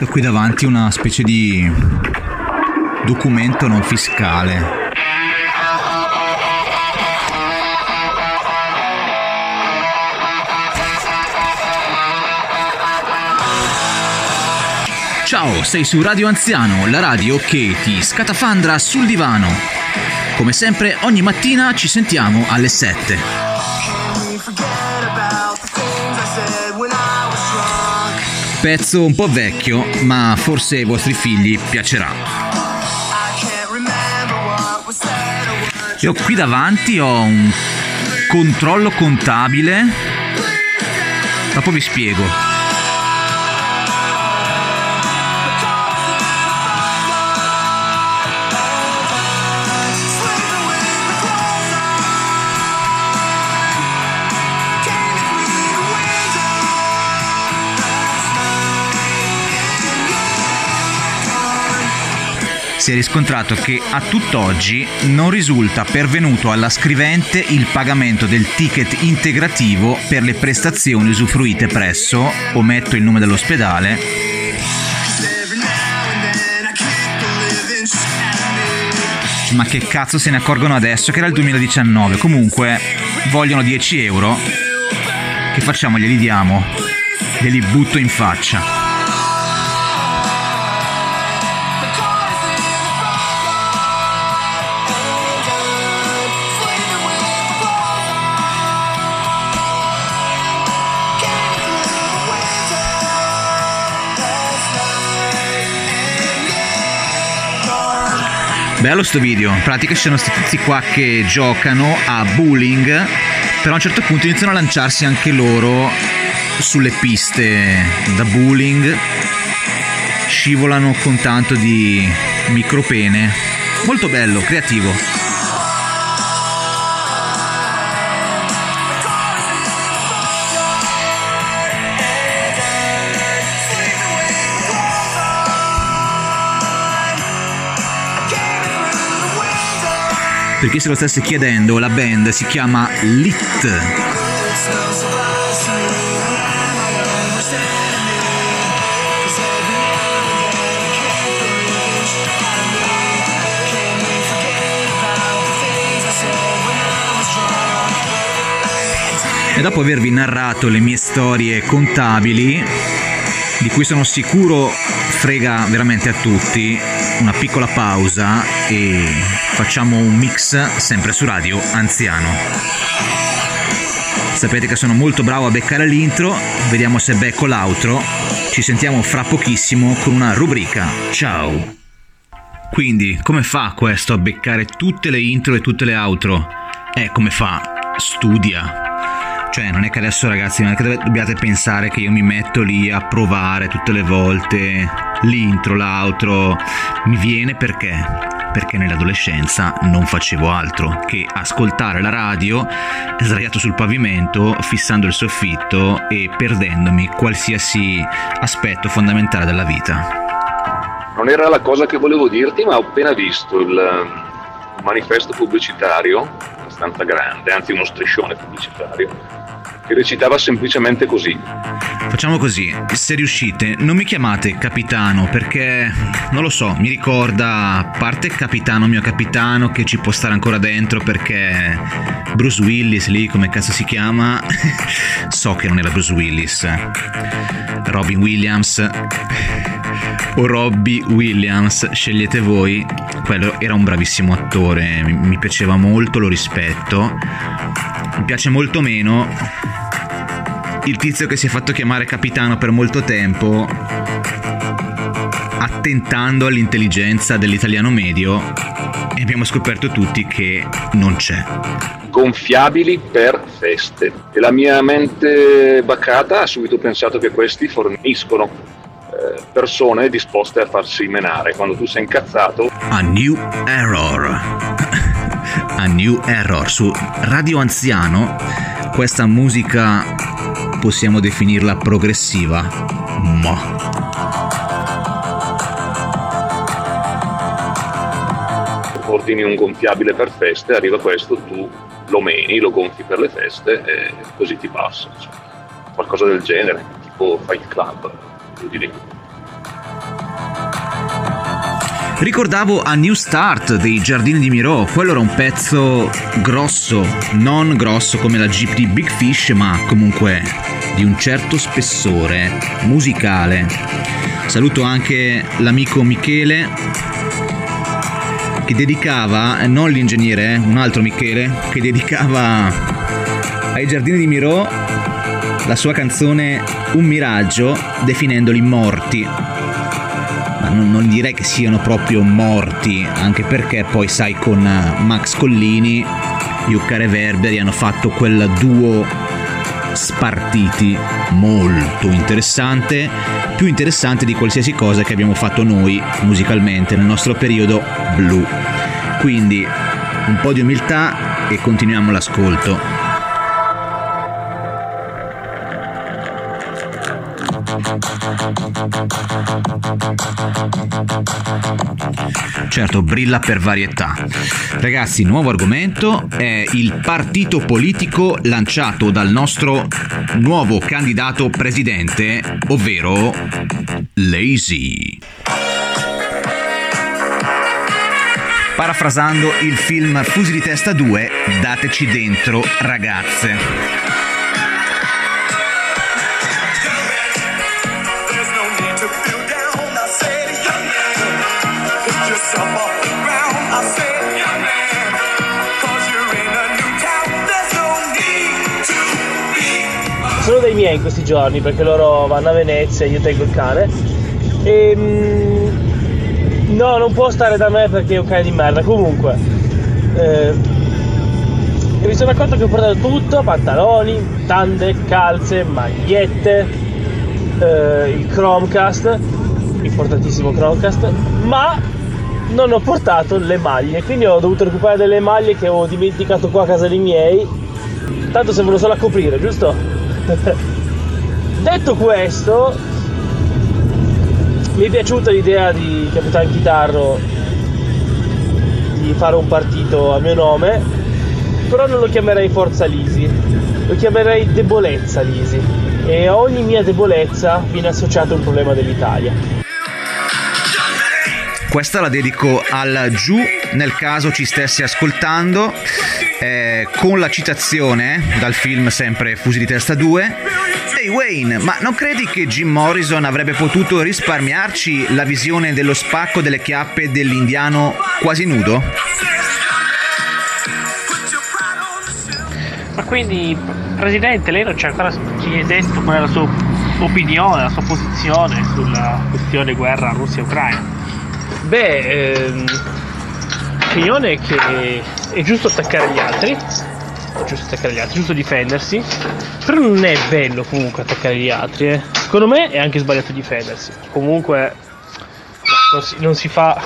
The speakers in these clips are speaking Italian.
Ho qui davanti una specie di documento non fiscale. Ciao, sei su Radio Anziano, la radio che ti scatafandra sul divano. Come sempre, ogni mattina ci sentiamo alle 7. Pezzo un po' vecchio, ma forse ai vostri figli piacerà. Io qui davanti ho un controllo contabile, dopo vi spiego. Si è riscontrato che a tutt'oggi non risulta pervenuto alla scrivente il pagamento del ticket integrativo per le prestazioni usufruite presso, ometto il nome dell'ospedale, ma che cazzo se ne accorgono adesso che era il 2019? Comunque vogliono 10 euro. Che facciamo? Glieli diamo. Glieli butto in faccia. Bello sto video, in pratica ci sono questi tizi qua che giocano a bowling, però a un certo punto iniziano a lanciarsi anche loro sulle piste da bowling, scivolano con tanto di micropene, molto bello, creativo. Per chi se lo stesse chiedendo, la band si chiama Lit. E dopo avervi narrato le mie storie contabili, di cui sono sicuro frega veramente a tutti, una piccola pausa e facciamo un mix sempre su radio anziano. Sapete che sono molto bravo a beccare l'intro, vediamo se becco l'outro. Ci sentiamo fra pochissimo con una rubrica. Ciao! Quindi, come fa questo a beccare tutte le intro e tutte le outro? Eh, come fa? Studia. Cioè, non è che adesso ragazzi, non è che dobbiate pensare che io mi metto lì a provare tutte le volte l'intro, l'outro. Mi viene perché? Perché nell'adolescenza non facevo altro che ascoltare la radio sdraiato sul pavimento, fissando il soffitto e perdendomi qualsiasi aspetto fondamentale della vita. Non era la cosa che volevo dirti, ma ho appena visto il um, manifesto pubblicitario, abbastanza grande, anzi uno striscione pubblicitario, che recitava semplicemente così. Facciamo così, se riuscite, non mi chiamate capitano perché, non lo so, mi ricorda, a parte capitano mio capitano che ci può stare ancora dentro perché Bruce Willis lì, come cazzo si chiama, so che non era Bruce Willis, Robin Williams o Robbie Williams, scegliete voi, quello era un bravissimo attore, mi piaceva molto, lo rispetto, mi piace molto meno il tizio che si è fatto chiamare capitano per molto tempo, attentando all'intelligenza dell'italiano medio, e abbiamo scoperto tutti che non c'è. Gonfiabili per feste. E la mia mente bacata ha subito pensato che questi forniscono persone disposte a farsi menare quando tu sei incazzato. A new error. A new error su Radio Anziano. Questa musica possiamo definirla progressiva, ma... Ordini un gonfiabile per feste, arriva questo, tu lo meni, lo gonfi per le feste e così ti passa. Qualcosa del genere, tipo Fight Club, giù di Ricordavo a New Start dei Giardini di Miro, quello era un pezzo grosso, non grosso come la Jeep di Big Fish, ma comunque di un certo spessore musicale. Saluto anche l'amico Michele che dedicava, non l'ingegnere, eh, un altro Michele, che dedicava ai Giardini di Miro la sua canzone Un miraggio definendoli morti non, non, direi che siano proprio morti, anche perché poi sai con eh, Max Collini, Yucca Reverberi hanno fatto quel duo spartiti molto interessante, più interessante di qualsiasi cosa che abbiamo fatto noi musicalmente nel nostro periodo blu. Quindi un po' di umiltà e continuiamo l'ascolto. Certo, brilla per varietà. Ragazzi, nuovo argomento è il partito politico lanciato dal nostro nuovo candidato presidente, ovvero Lazy. Parafrasando il film Fusi di testa 2, dateci dentro ragazze. Miei in questi giorni perché loro vanno a Venezia io tengo il cane. E, mm, no, non può stare da me perché è un cane di merda. Comunque, eh, mi sono accorto che ho portato tutto: pantaloni, tande, calze, magliette, eh, il Chromecast, importantissimo Chromecast, ma non ho portato le maglie. Quindi ho dovuto recuperare delle maglie che ho dimenticato qua a casa dei miei. Tanto servono solo a coprire, giusto? Detto questo, mi è piaciuta l'idea di Capitan Chitarro di fare un partito a mio nome, però non lo chiamerei Forza Lisi, lo chiamerei Debolezza Lisi e a ogni mia debolezza viene associato un problema dell'Italia. Questa la dedico al Giù nel caso ci stesse ascoltando eh, con la citazione dal film sempre Fusi di testa 2 Ehi Wayne, ma non credi che Jim Morrison avrebbe potuto risparmiarci la visione dello spacco delle chiappe dell'indiano quasi nudo? Ma quindi, Presidente, lei non ci ha ancora detto qual è la sua opinione, la sua posizione sulla questione guerra Russia-Ucraina? Beh, ehm, l'opinione è che è giusto attaccare gli altri, giusto attaccare gli altri, giusto difendersi, però non è bello comunque attaccare gli altri, eh. Secondo me è anche sbagliato difendersi. Comunque non si, non si fa...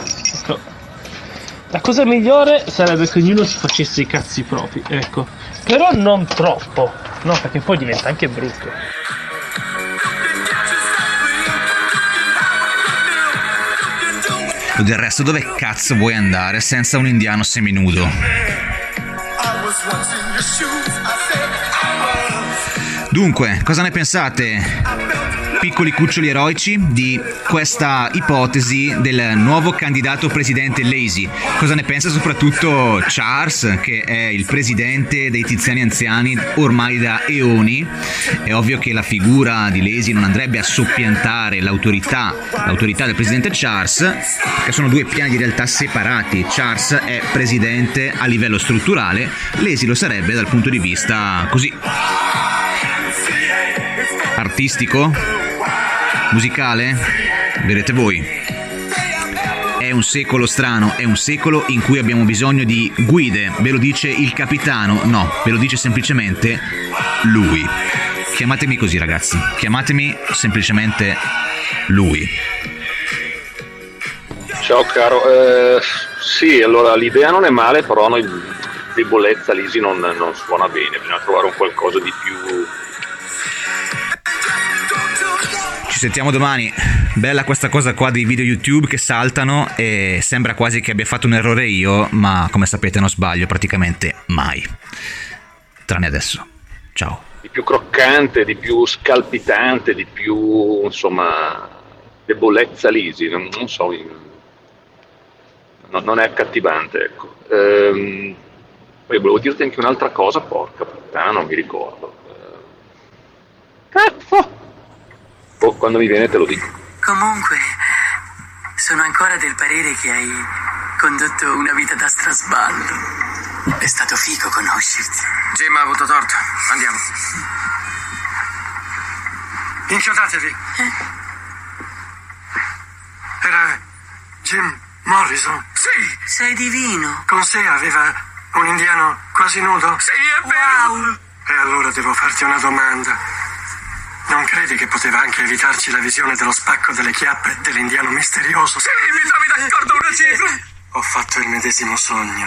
No. La cosa migliore sarebbe che ognuno si facesse i cazzi propri, ecco. Però non troppo, no, perché poi diventa anche brutto. Del resto dove cazzo vuoi andare senza un indiano seminudo? Dunque, cosa ne pensate? Piccoli cuccioli eroici di questa ipotesi del nuovo candidato presidente Lazy. Cosa ne pensa soprattutto Charles, che è il presidente dei tiziani anziani ormai da eoni? È ovvio che la figura di Lazy non andrebbe a soppiantare l'autorità, l'autorità del presidente Charles, che sono due piani di realtà separati. Charles è presidente a livello strutturale, Lazy lo sarebbe dal punto di vista così artistico musicale? Vedete voi. È un secolo strano, è un secolo in cui abbiamo bisogno di guide. Ve lo dice il capitano? No, ve lo dice semplicemente lui. Chiamatemi così ragazzi, chiamatemi semplicemente lui. Ciao caro, eh, sì, allora l'idea non è male, però noi debolezza Lisi non, non suona bene, bisogna trovare un qualcosa di più Ci sentiamo domani. Bella questa cosa qua dei video YouTube che saltano e sembra quasi che abbia fatto un errore io, ma come sapete non sbaglio praticamente mai. Tranne adesso. Ciao. Di più croccante, di più scalpitante, di più, insomma, debolezza lisi, non, non so. no, non è accattivante. Ecco. Ehm, poi volevo dirti anche un'altra cosa, porca puttana, non mi ricordo. Cazzo! Oh, quando mi viene te lo dico. Comunque, sono ancora del parere che hai condotto una vita da strasballo. È stato figo conoscerti. Jim ha avuto torto. Andiamo. Inchiodatevi. Eh? Era Jim Morrison. Sì. Sei divino. Con sé aveva un indiano quasi nudo. Sì, è vero. Wow. E allora devo farti una domanda. Non credi che poteva anche evitarci la visione dello spacco delle chiappe dell'indiano misterioso? Sì, mi trovi d'accordo una cifra. Ho fatto il medesimo sogno.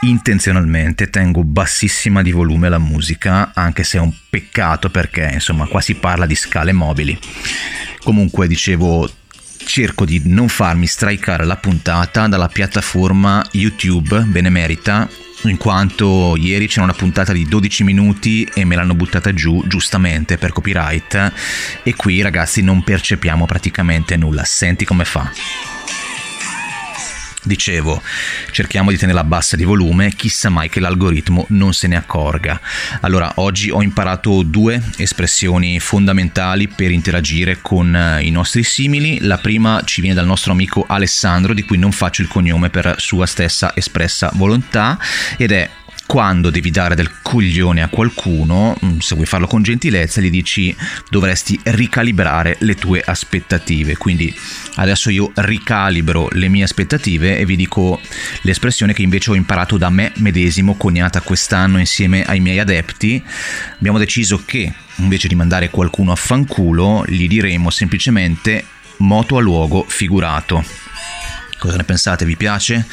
Intenzionalmente tengo bassissima di volume la musica, anche se è un peccato perché insomma qua si parla di scale mobili. Comunque dicevo cerco di non farmi strikare la puntata dalla piattaforma YouTube Benemerita in quanto ieri c'era una puntata di 12 minuti e me l'hanno buttata giù giustamente per copyright e qui ragazzi non percepiamo praticamente nulla, senti come fa. Dicevo, cerchiamo di tenerla bassa di volume, chissà mai che l'algoritmo non se ne accorga. Allora, oggi ho imparato due espressioni fondamentali per interagire con eh, i nostri simili. La prima ci viene dal nostro amico Alessandro, di cui non faccio il cognome per sua stessa espressa volontà, ed è quando devi dare del coglione a qualcuno, mm, se vuoi farlo con gentilezza, gli dici dovresti ricalibrare le tue aspettative. Quindi adesso io ricalibro le mie aspettative e vi dico l'espressione che invece ho imparato da me medesimo, coniata quest'anno insieme ai miei adepti. Abbiamo deciso che invece di mandare qualcuno a fanculo, gli diremo semplicemente moto a luogo figurato. Cosa ne pensate? Vi piace?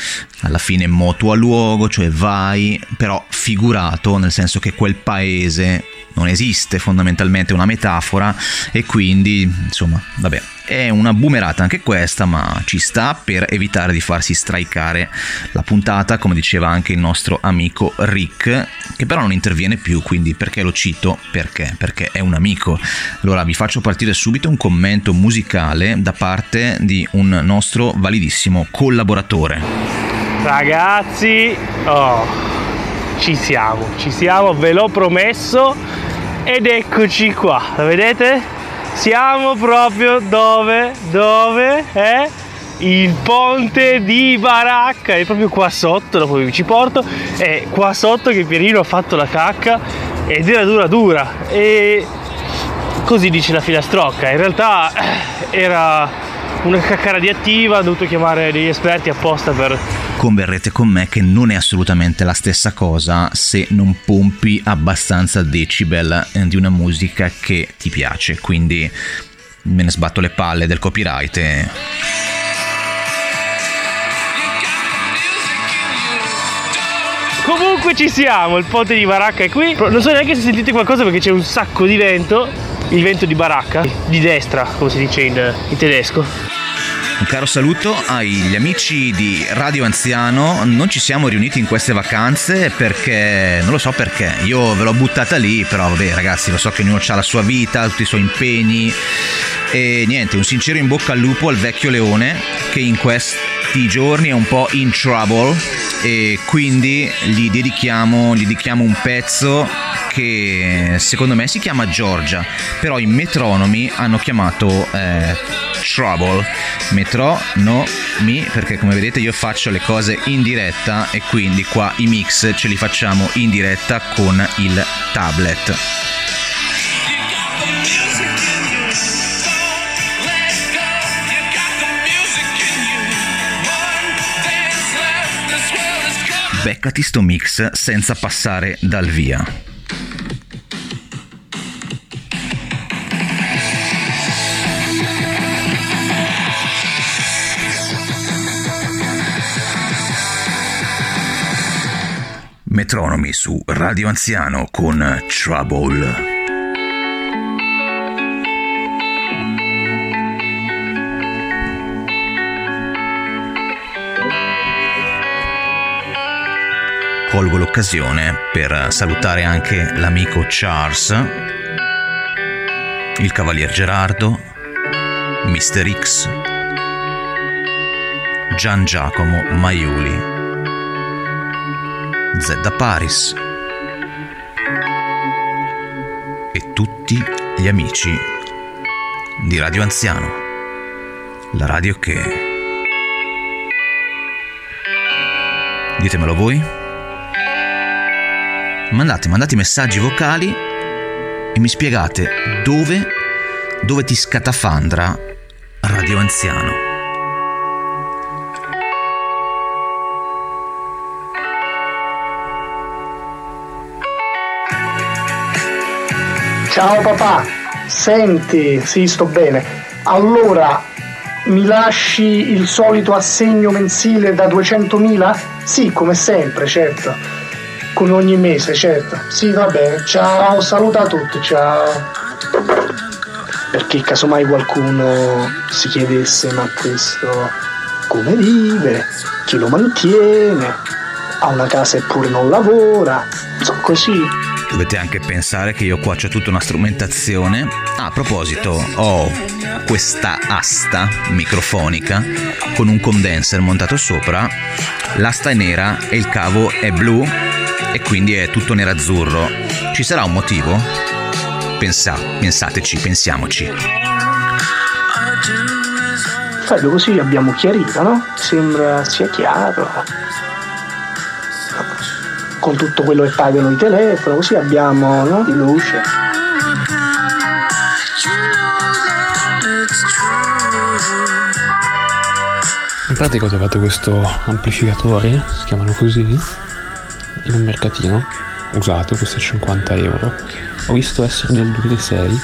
Alla fine moto a luogo, cioè vai, però figurato, nel senso che quel paese non esiste fondamentalmente una metafora e quindi insomma vabbè è una boomerata anche questa ma ci sta per evitare di farsi strikare la puntata come diceva anche il nostro amico Rick che però non interviene più quindi perché lo cito? Perché? Perché è un amico. Allora vi faccio partire subito un commento musicale da parte di un nostro validissimo collaboratore. Ragazzi oh ci siamo ci siamo ve l'ho promesso ed eccoci qua, lo vedete? Siamo proprio dove? Dove è? Il ponte di Baracca, è proprio qua sotto, dopo vi ci porto, è qua sotto che Pierino ha fatto la cacca ed era dura dura e così dice la filastrocca, in realtà era una cacca radioattiva, ho dovuto chiamare degli esperti apposta per converrete con me che non è assolutamente la stessa cosa se non pompi abbastanza decibel eh, di una musica che ti piace. Quindi me ne sbatto le palle del copyright e... Comunque ci siamo, il ponte di Baracca è qui. Non so neanche se sentite qualcosa perché c'è un sacco di vento. Il vento di Baracca, di destra, come si dice in, in tedesco. Un caro saluto agli amici di Radio Anziano. Non ci siamo riuniti in queste vacanze perché non lo so perché. Io ve l'ho buttata lì, però vabbè, ragazzi, lo so che ognuno ha la sua vita, tutti i suoi impegni. E niente, un sincero in bocca al lupo al vecchio leone che in questi giorni è un po' in trouble e quindi gli dedichiamo, gli dedichiamo un pezzo che secondo me si chiama Georgia, però i metronomi hanno chiamato eh, Trouble. Metronomi, perché come vedete io faccio le cose in diretta e quindi qua i mix ce li facciamo in diretta con il tablet. Beccati sto mix senza passare dal via. Metronomi su Radio Anziano con Trouble. Colgo l'occasione per salutare anche l'amico Charles, il cavalier Gerardo, Mr. X, Gian Giacomo Maiuli, Zedda Paris e tutti gli amici di Radio Anziano, la radio che... Ditemelo voi. Mandate, mandate messaggi vocali e mi spiegate dove, dove ti scatafandra Radio Anziano. Ciao papà, senti, sì, sto bene. Allora, mi lasci il solito assegno mensile da 200.000? Sì, come sempre, certo. Come ogni mese, certo. Sì, va bene. Ciao, saluta a tutti, ciao. Perché casomai qualcuno si chiedesse, ma questo come vive? Chi lo mantiene? Ha una casa eppure non lavora? Insomma, così. Dovete anche pensare che io qua c'ho tutta una strumentazione. Ah, a proposito, ho questa asta microfonica con un condenser montato sopra. L'asta è nera e il cavo è blu e quindi è tutto nerazzurro. Ci sarà un motivo? Pensa, pensateci, pensiamoci. Fabio, così abbiamo chiarito, no? Sembra sia chiaro con tutto quello che pagano i telefono, così abbiamo no? di luce. In pratica ho trovato questo amplificatore, si chiamano così, in un mercatino usato, questo 50 euro. Ho visto essere del 2006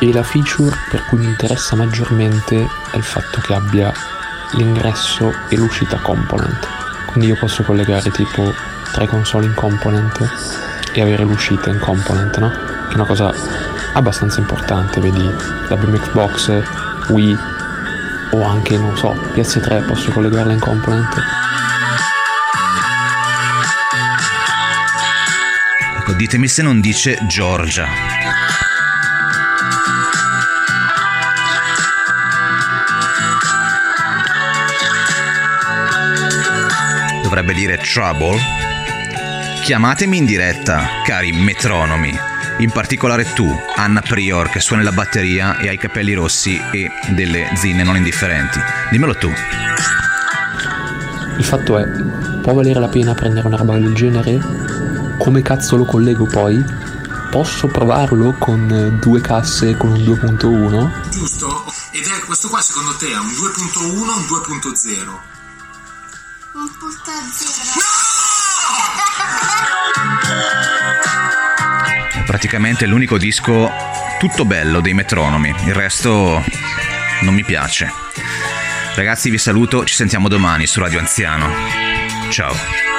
e la feature per cui mi interessa maggiormente è il fatto che abbia l'ingresso e l'uscita component. Quindi io posso collegare tipo tre console in component e avere l'uscita in component, no? Che è una cosa abbastanza importante, vedi la BMX Box, Wii o anche, non so, PS3 posso collegarla in component. Ecco, ditemi se non dice Giorgia. Dovrebbe dire Trouble Chiamatemi in diretta, cari metronomi. In particolare tu, Anna Prior, che suoni la batteria e hai i capelli rossi e delle zinne non indifferenti. Dimmelo tu. Il fatto è, può valere la pena prendere una roba del genere? Come cazzo lo collego poi? Posso provarlo con due casse con un 2.1? Giusto, ed è questo qua secondo te è un 2.1 o un 2.0? Un punto zero. No! Praticamente l'unico disco tutto bello dei metronomi, il resto non mi piace. Ragazzi vi saluto, ci sentiamo domani su Radio Anziano. Ciao.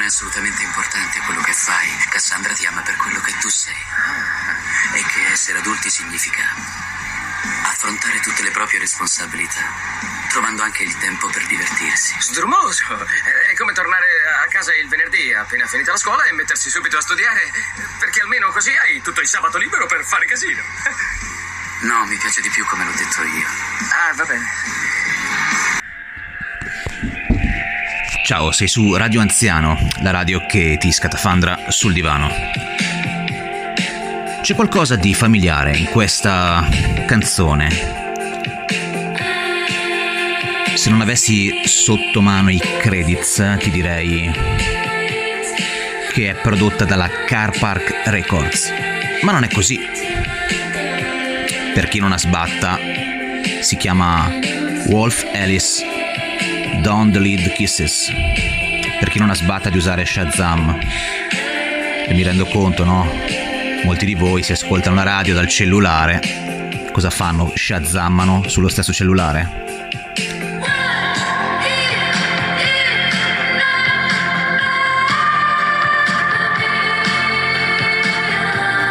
Assolutamente importante quello che fai. Cassandra ti ama per quello che tu sei. E che essere adulti significa affrontare tutte le proprie responsabilità, trovando anche il tempo per divertirsi. Sdrumoso! È come tornare a casa il venerdì appena finita la scuola e mettersi subito a studiare, perché almeno così hai tutto il sabato libero per fare casino. No, mi piace di più come l'ho detto io. Ah, va bene. Ciao, sei su Radio Anziano, la radio che ti scatafandra sul divano. C'è qualcosa di familiare in questa canzone. Se non avessi sotto mano i credits, ti direi che è prodotta dalla Car Park Records. Ma non è così. Per chi non ha sbatta, si chiama Wolf Alice Don't Lead Kisses. Per chi non ha sbatta di usare Shazam. E mi rendo conto, no? Molti di voi si ascoltano la radio dal cellulare. Cosa fanno? Shazammano sullo stesso cellulare?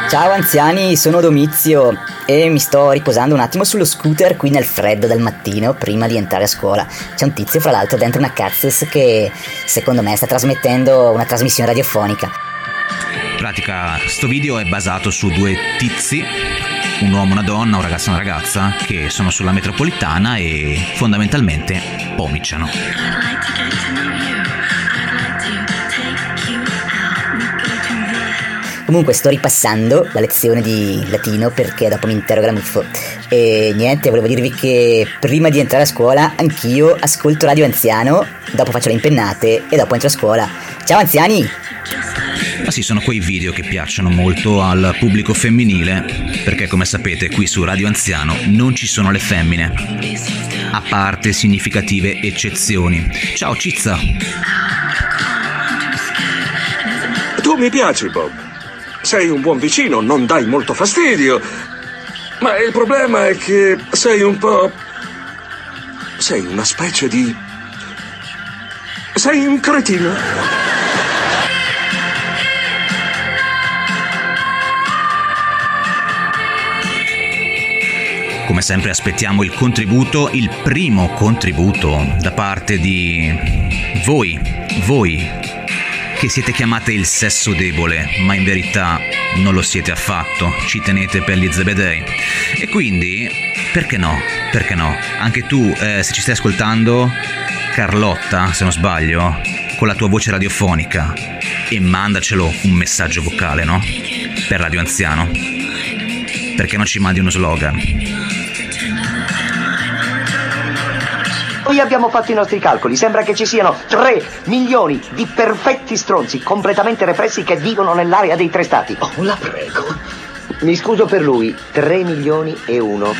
Ciao anziani, sono Domizio e mi sto riposando un attimo sullo scooter qui nel freddo del mattino prima di entrare a scuola. C'è un tizio fra l'altro dentro una Cazzus che secondo me sta trasmettendo una trasmissione radiofonica. In pratica, sto video è basato su due tizi, un uomo, una donna, un ragazzo e una ragazza, che sono sulla metropolitana e fondamentalmente pomiciano. Comunque sto ripassando la lezione di latino perché dopo mi interroga la muffo. E niente, volevo dirvi che prima di entrare a scuola anch'io ascolto Radio Anziano, dopo faccio le impennate e dopo entro a scuola. Ciao anziani! Ma sì, sono quei video che piacciono molto al pubblico femminile, perché come sapete qui su Radio Anziano non ci sono le femmine, a parte significative eccezioni. Ciao Cizza! Tu mi piaci, Bob. Sei un buon vicino, non dai molto fastidio. Ma il problema è che sei un po'... Sei una specie di... Sei un cretino. Come sempre aspettiamo il contributo, il primo contributo da parte di voi, voi che siete chiamate il sesso debole, ma in verità non lo siete affatto, ci tenete per gli zebedei. E quindi, perché no? Perché no? Anche tu, eh, se ci stai ascoltando, Carlotta, se non sbaglio, con la tua voce radiofonica, e mandacelo un messaggio vocale, no? Per Radio Anziano. Perché non ci mandi uno slogan? Noi abbiamo fatto i nostri calcoli, sembra che ci siano 3 milioni di perfetti stronzi completamente repressi che vivono nell'area dei tre stati. Oh, la prego. Mi scuso per lui, 3 milioni e uno.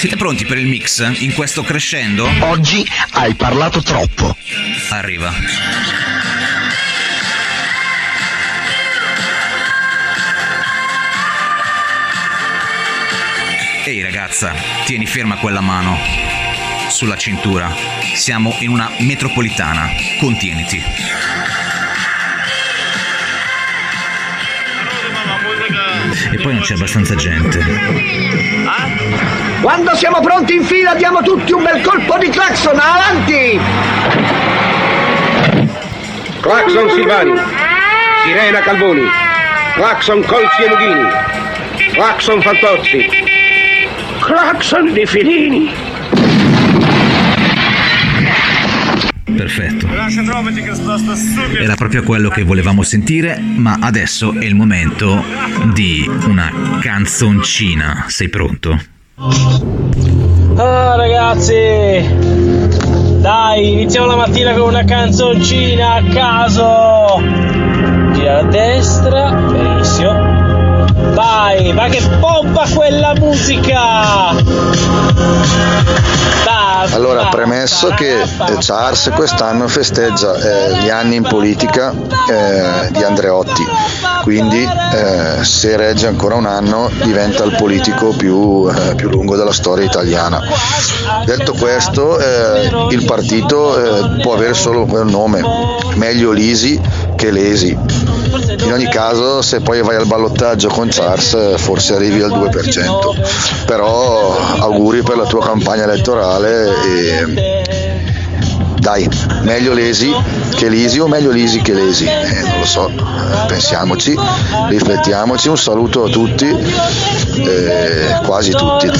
Siete pronti per il mix in questo crescendo? Oggi hai parlato troppo. Arriva. Ehi ragazza, tieni ferma quella mano sulla cintura. Siamo in una metropolitana. Contieniti. Poi non c'è abbastanza gente. Quando siamo pronti in fila diamo tutti un bel colpo di clacson, avanti! Claxon Silvani, Sirena Calvoni, Claxon Colzi e Mughini, Claxon Fantozzi, Claxon di Filini. Perfetto. Era proprio quello che volevamo sentire, ma adesso è il momento di una canzoncina. Sei pronto? Ah ragazzi, dai, iniziamo la mattina con una canzoncina a caso. Gira a destra, benissimo. Vai, vai che pompa quella musica! Allora, premesso che eh, Charles quest'anno festeggia eh, gli anni in politica eh, di Andreotti, quindi eh, se regge ancora un anno diventa il politico più, eh, più lungo della storia italiana. Detto questo, eh, il partito può avere solo quel nome, meglio Lisi che Lesi. In ogni caso, se poi vai al ballottaggio con Charles, forse arrivi al 2%. Però auguri per la tua campagna elettorale e dai, meglio Lesi che Lisi o meglio Lisi che Lesi? Eh, non lo so, pensiamoci, riflettiamoci, un saluto a tutti, eh, quasi tutti.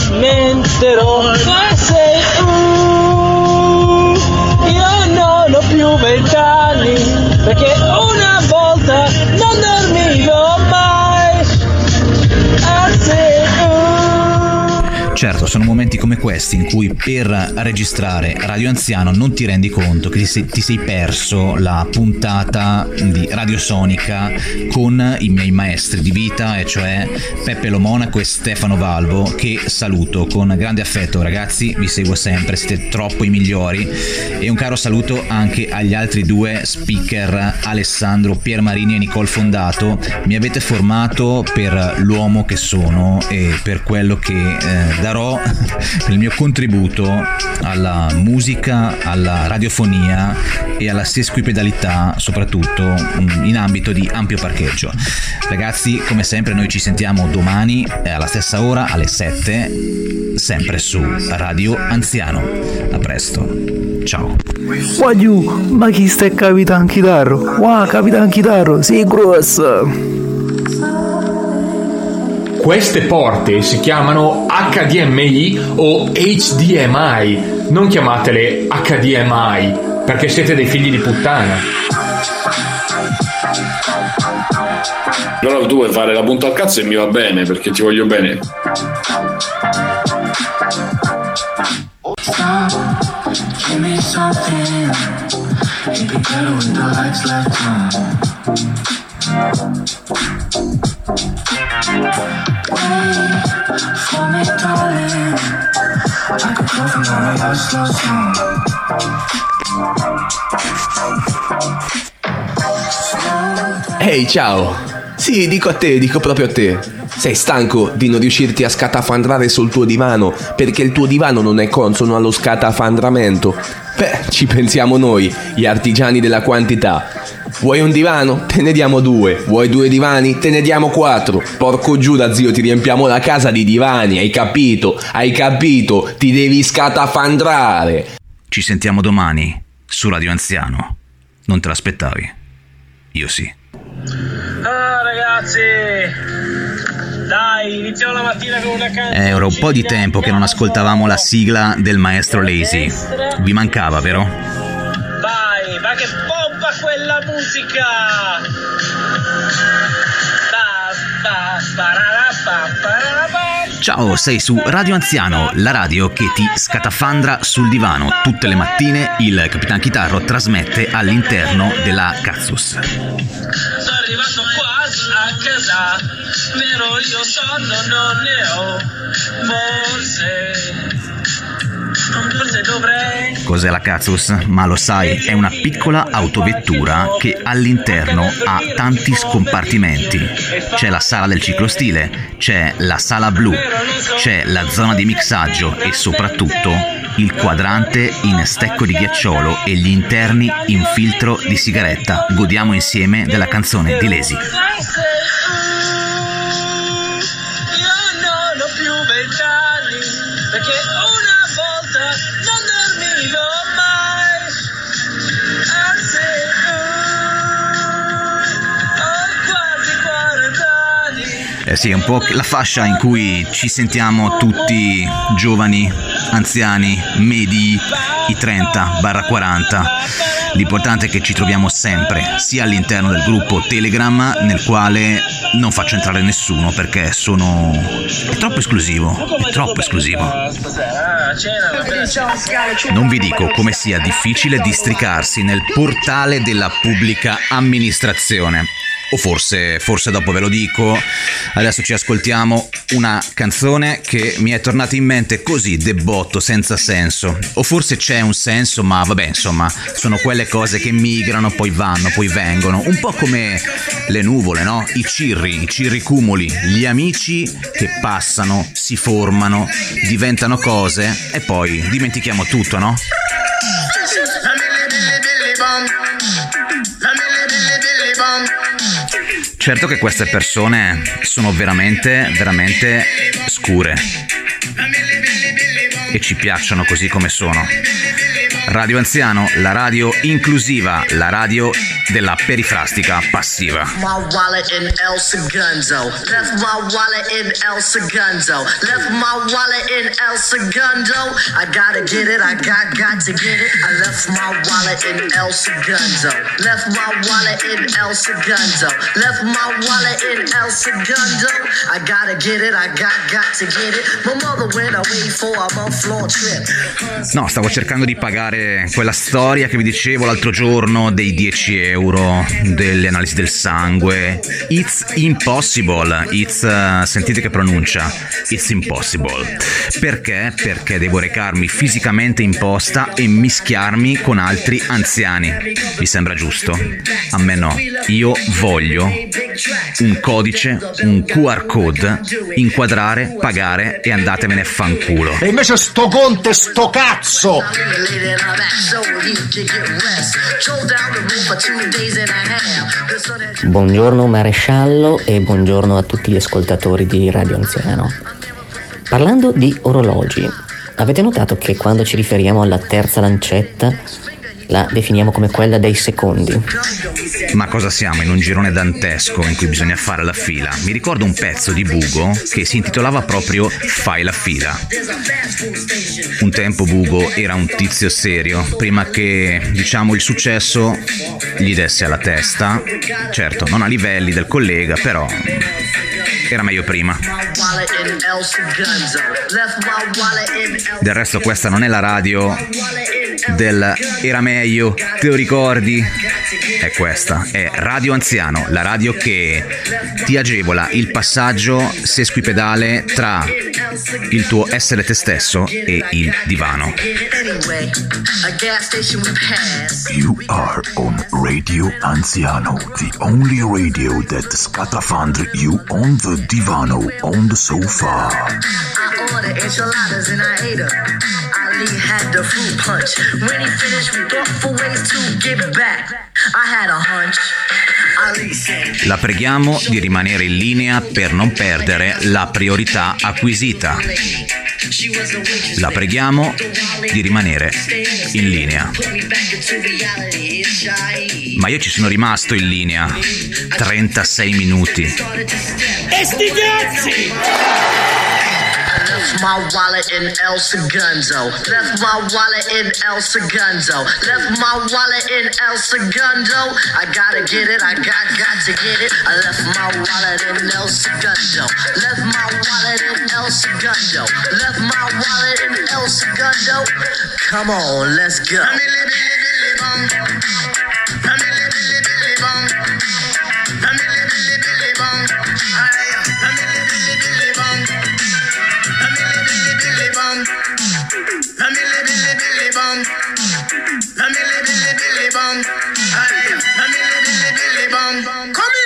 Sono momenti come questi in cui per registrare Radio Anziano non ti rendi conto che ti sei, perso la puntata di Radio Sonica con i miei maestri di vita, e cioè Peppe Lo Monaco e Stefano Valvo, che saluto con grande affetto. Ragazzi, vi seguo sempre, siete troppo i migliori. E un caro saluto anche agli altri due speaker Alessandro Piermarini e Nicole Fondato, mi avete formato per l'uomo che sono e per quello che eh, darò il mio contributo alla musica, alla radiofonia e alla sesquipedalità, soprattutto mm, in ambito di ampio parcheggio. Ragazzi, come sempre noi ci sentiamo domani alla stessa ora alle 7 sempre su Radio Anziano. A presto. Ciao. Guagliù, ma chi sta Capitan Chitarro? Wow, Capitan Chitarro, sei grosso! Queste porte si chiamano HDMI o HDMI, non chiamatele HDMI perché siete dei figli di puttana. Però tu vuoi fare la punta al cazzo e mi va bene perché ti voglio bene. Give Ehi, ciao! Sì, dico a te, dico proprio a te. Sei stanco di non riuscirti a scatafandrare sul tuo divano perché il tuo divano non è consono allo scatafandramento? Beh, ci pensiamo noi, gli artigiani della quantità. Vuoi un divano? Te ne diamo due. Vuoi due divani? Te ne diamo quattro. Porco Giuda, zio, ti riempiamo la casa di divani, hai capito? Hai capito? Ti devi scatafandrare. Ci sentiamo domani su Radio Anziano. Non te l'aspettavi? Io sì. Ah, ragazzi! Dai, iniziamo la mattina con una canzone. Era un po' di tempo che non ascoltavamo la sigla del maestro Lazy. Vi mancava, vero? Quella musica! Ciao, sei su Radio Anziano, la radio che ti scatafandra sul divano. Tutte le mattine il Capitan Chitarro trasmette all'interno della Cazzus. Sono arrivato qua a casa, vero io sonno non ne ho, forse. Cos'è la Cazzus? Ma lo sai, è una piccola autovettura che all'interno ha tanti scompartimenti. C'è la sala del ciclostile, c'è la sala blu, c'è la zona di mixaggio e soprattutto il quadrante in stecco di ghiacciolo e gli interni in filtro di sigaretta. Godiamo insieme della canzone di Lesi. Eh sì, è un po' la fascia in cui ci sentiamo tutti giovani, anziani, medi, i 30-40. L'importante è che ci troviamo sempre, sia all'interno del gruppo Telegram, nel quale non faccio entrare nessuno perché sono... è troppo esclusivo, è troppo esclusivo. Non vi dico come sia difficile districarsi nel portale della pubblica amministrazione. O forse, forse dopo ve lo dico. Adesso ci ascoltiamo una canzone che mi è tornata in mente così, debotto, senza senso. O forse c'è un senso, ma vabbè, insomma, sono quelle cose che migrano, poi vanno, poi vengono. Un po' come le nuvole, no? I cirri, i cirricumuli, gli amici che passano, si formano, diventano cose e poi dimentichiamo tutto, no? Certo che queste persone sono veramente, veramente scure. E ci piacciono così come sono. Radio Anziano, la radio inclusiva, la radio della perifrastica passiva. my wallet in El Segundo. Left my wallet in El Segundo. Left my wallet in El Segundo. I gotta get it, I got got to get it. I left my wallet in El Segundo. Left my wallet in El Segundo. Left my wallet in El Segundo. I gotta get it, I got got to get it. My mother went away for a month long trip. No, stavo cercando di pagare quella storia che vi dicevo l'altro giorno dei 10 euro delle analisi del sangue. It's impossible. It's, uh, sentite che pronuncia. It's impossible. Perché? Perché devo recarmi fisicamente in posta e mischiarmi con altri anziani. Vi sembra giusto? A me no. Io voglio un codice, un QR code, inquadrare, pagare e andatevene a fanculo. E invece sto conte, sto cazzo! Buongiorno maresciallo e buongiorno a tutti gli ascoltatori di Radio Anziano. Parlando di orologi, avete notato che quando ci riferiamo alla terza lancetta la definiamo come quella dei secondi? Ma cosa siamo in un girone dantesco in cui bisogna fare la fila? Mi ricordo un pezzo di Bugo che si intitolava proprio Fai la fila. Un tempo Bugo era un tizio serio, prima che, diciamo, il successo gli desse alla testa. Certo, non a livelli del collega, però era meglio prima. Del resto questa non è la radio del era meglio, te lo ricordi? È questa, è Radio Anziano, la radio che ti agevola il passaggio sesquipedale tra il tuo essere te stesso e il divano. Anyway, a gas station we passed. You are on Radio Anziano, the only radio that scatafandri you on the divano, on the sofa. I ordered enchiladas and I ate them. Ali had the fruit punch. When he finished, we thought for ways to give back. I had a hunch. La preghiamo di rimanere in linea per non perdere la priorità acquisita. La preghiamo di rimanere in linea. Ma io ci sono rimasto in linea 36 minuti. E sti cazzi! Left my wallet in El Segundo. Left my wallet in El Segundo. Left my wallet in El Segundo. I gotta get it, I got got to get it. I left my wallet in El Segundo. Left my wallet in El Segundo. Left my wallet in El Segundo. Come on, let's go. Billy, billy billy bum. La billy billy bum. Billy billy bum. Come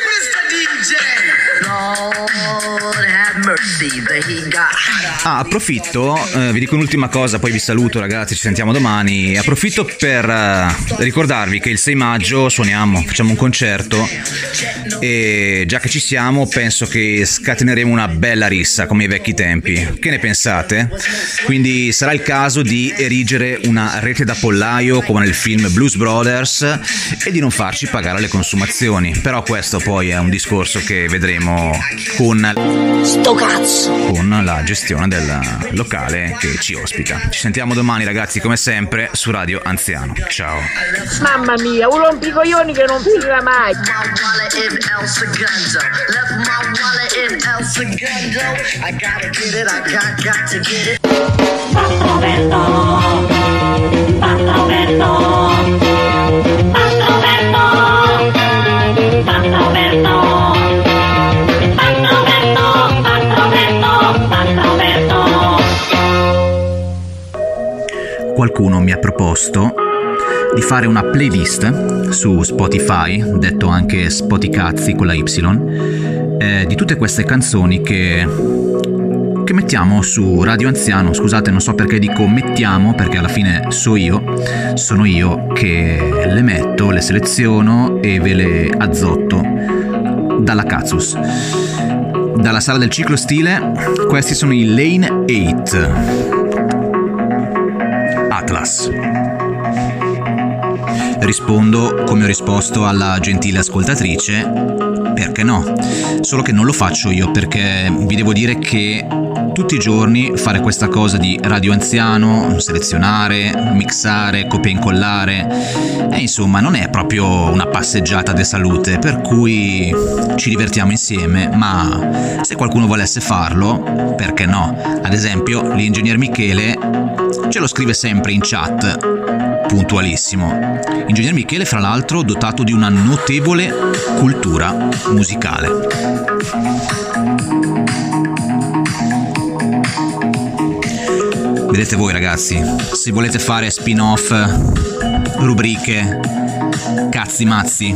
Ah, approfitto, eh, vi dico un'ultima cosa, poi vi saluto ragazzi, ci sentiamo domani. Approfitto per eh, ricordarvi che il 6 maggio suoniamo, facciamo un concerto e già che ci siamo penso che scateneremo una bella rissa come ai vecchi tempi. Che ne pensate? Quindi sarà il caso di erigere una rete da pollaio come nel film Blues Brothers e di non farci pagare le consumazioni. Però questo poi è un discorso che vedremo con, Sto cazzo! con la gestione del locale che ci ospita. Ci sentiamo domani ragazzi come sempre su Radio Anziano. Ciao. Mamma mia, un rompicoglioni che non finirà mai. My Qualcuno mi ha proposto di fare una playlist su Spotify, detto anche Spoticazzi con la Y, eh, di tutte queste canzoni che, che mettiamo su Radio Anziano. Scusate, non so perché dico mettiamo, perché alla fine so io, sono io che le metto, le seleziono e ve le azzotto dalla Cazzus. Dalla sala del ciclo stile, questi sono i Lane 8. Atlas. rispondo come ho risposto alla gentile ascoltatrice, perché no? Solo che non lo faccio io perché vi devo dire che tutti i giorni fare questa cosa di radio anziano, selezionare, mixare, copia e incollare, e insomma non è proprio una passeggiata de salute, per cui ci divertiamo insieme, ma se qualcuno volesse farlo, perché no? Ad esempio l'ingegner Michele ce lo scrive sempre in chat, puntualissimo. Ingegner Michele, fra l'altro, dotato di una notevole cultura musicale. Vedete voi ragazzi, se volete fare spin-off, rubriche, cazzi mazzi,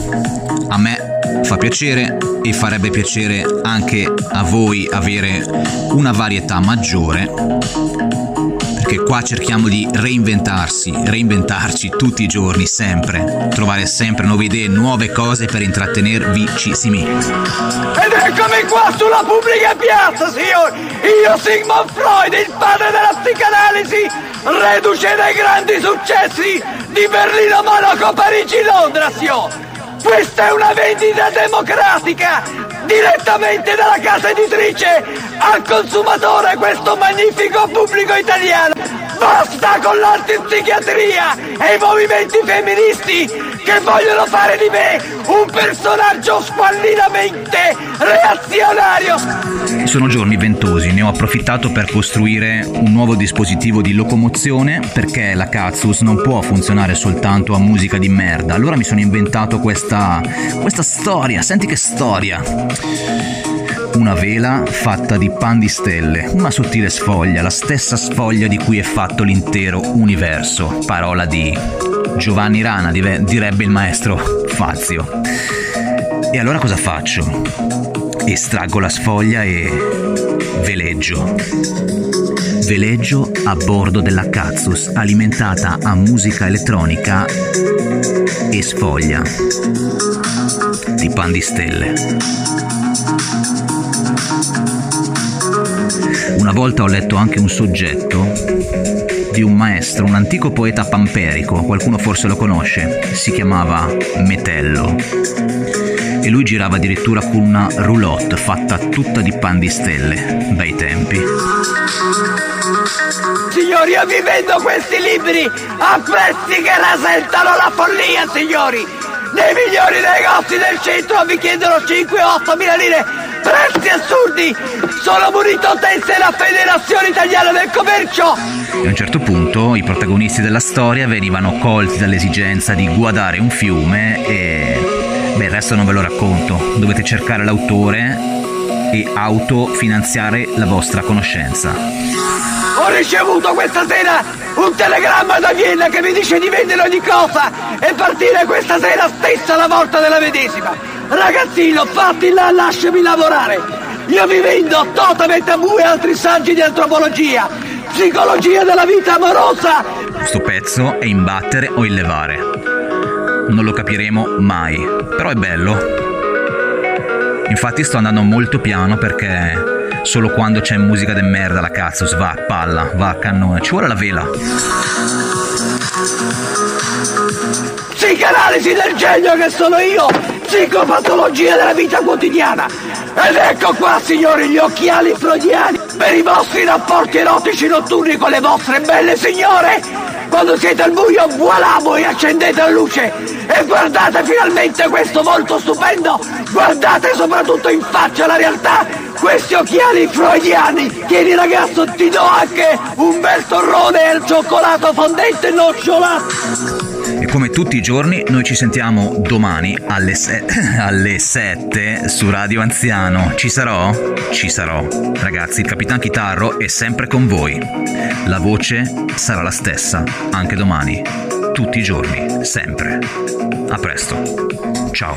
a me fa piacere e farebbe piacere anche a voi avere una varietà maggiore perché qua cerchiamo di reinventarsi, reinventarci tutti i giorni, sempre, trovare sempre nuove idee, nuove cose per intrattenervicissimi. Ed eccomi qua sulla pubblica piazza, signori! Io Sigmund Freud, il padre della psicanalisi, reduce dai grandi successi di Berlino, Monaco, Parigi, Londra, signor! Questa è una vendita democratica, direttamente dalla casa editrice al consumatore, questo magnifico pubblico italiano. Basta con l'antipsichiatria e i movimenti femministi che vogliono fare di me un personaggio squallinamente reazionario. Sono giorni ventosi, ne ho approfittato per costruire un nuovo dispositivo di locomozione perché la Katsus non può funzionare soltanto a musica di merda. Allora mi sono inventato questa, questa storia, senti che storia. Una vela fatta di pan di stelle, una sottile sfoglia, la stessa sfoglia di cui è fatto l'intero universo. Parola di Giovanni Rana, direbbe il maestro Fazio. E allora cosa faccio? Estraggo la sfoglia e veleggio. Veleggio a bordo della Katsus, alimentata a musica elettronica e sfoglia di pan di stelle. Una volta ho letto anche un soggetto di un maestro, un antico poeta pamperico, qualcuno forse lo conosce, si chiamava Metello. E lui girava addirittura con una roulotte fatta tutta di pan di stelle, bei tempi. Signori, io vi vendo questi libri a prezzi che rasentano la follia, signori! Nei migliori negozi del centro vi chiedono 5-8 mila lire, prezzi assurdi! Sono munito tessere la Federazione Italiana del Commercio! E a un certo punto i protagonisti della storia venivano colti dall'esigenza di guardare un fiume e... Beh, il resto non ve lo racconto. Dovete cercare l'autore e autofinanziare la vostra conoscenza. Ho ricevuto questa sera un telegramma da Vienna che mi dice di vendere ogni cosa e partire questa sera stessa alla volta della medesima. Ragazzino, fatti là, lasciami lavorare. Io vi vendo Totem Tabù e altri saggi di antropologia, psicologia della vita amorosa. Questo pezzo è in battere o in levare. Non lo capiremo mai, però è bello. Infatti sto andando molto piano perché solo quando c'è musica de merda la cazzo va a palla, va a cannone, ci vuole la vela. Psicanalisi del genio che sono io, psicopatologia della vita quotidiana. Ed ecco qua, signori, gli occhiali freudiani per i vostri rapporti erotici notturni con le vostre belle signore. Quando siete al buio, voilà, voi accendete la luce e guardate finalmente questo volto stupendo. Guardate soprattutto in faccia la realtà. Questi occhiali freudiani. Tieni ragazzo, ti do anche un bel torrone al cioccolato fondente nocciolato. Come tutti i giorni, noi ci sentiamo domani alle, se- alle 7 su Radio Anziano. Ci sarò? Ci sarò. Ragazzi, il Capitan Chitarro è sempre con voi. La voce sarà la stessa anche domani. Tutti i giorni, sempre. A presto. Ciao.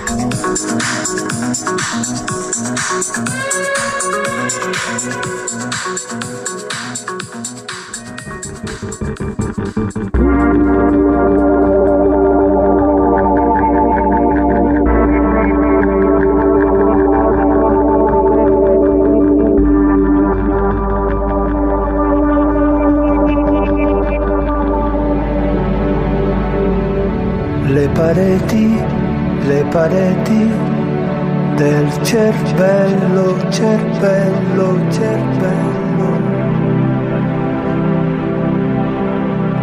Pareti, le pareti del cervello, cervello, cervello.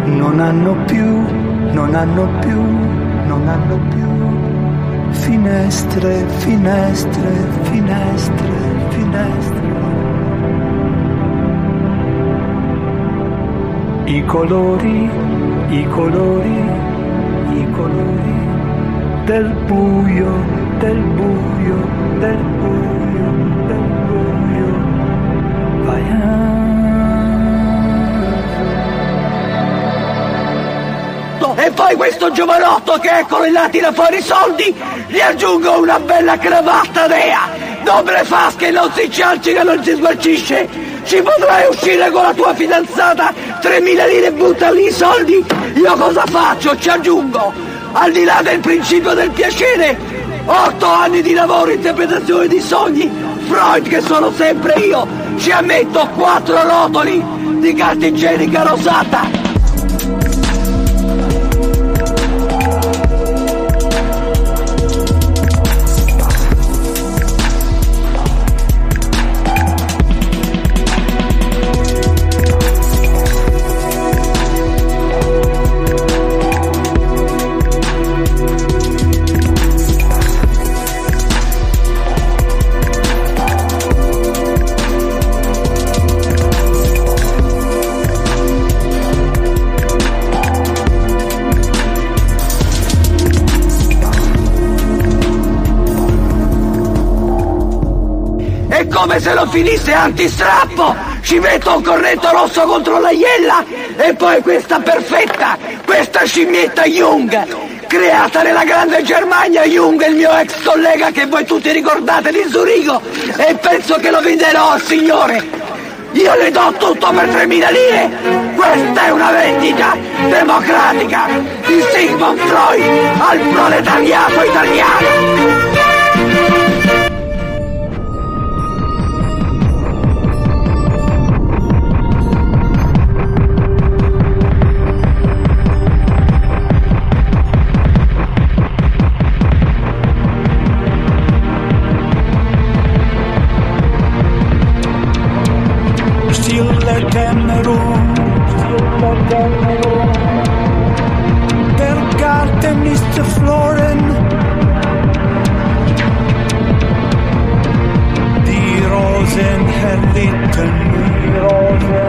Non hanno più, non hanno più, non hanno più finestre, finestre, finestre, finestre. I colori, i colori, i colori del buio, del buio, del buio, del buio. Vai E poi questo giovanotto che è con i là tira fuori i soldi, gli aggiungo una bella cravatta dea, doble fasche non si cialci che non si sgualcisce. Ci potrai uscire con la tua fidanzata, 3.000 lire butta lì i soldi, io cosa faccio? Ci aggiungo, al di là del principio del piacere, otto anni di lavoro, interpretazione di sogni, Freud che sono sempre io, ci ammetto quattro rotoli di carta igienica rosata. Se lo finisse antistrappo! Ci metto un corretto rosso contro la iella e poi questa perfetta, questa scimmietta Jung! Creata nella grande Germania, Jung il mio ex collega che voi tutti ricordate di Zurigo e penso che lo venderò al signore! Io le do tutto per 3.000 lire! Questa è una vendita democratica di Sigmund Freud al proletariato italiano! and had in me all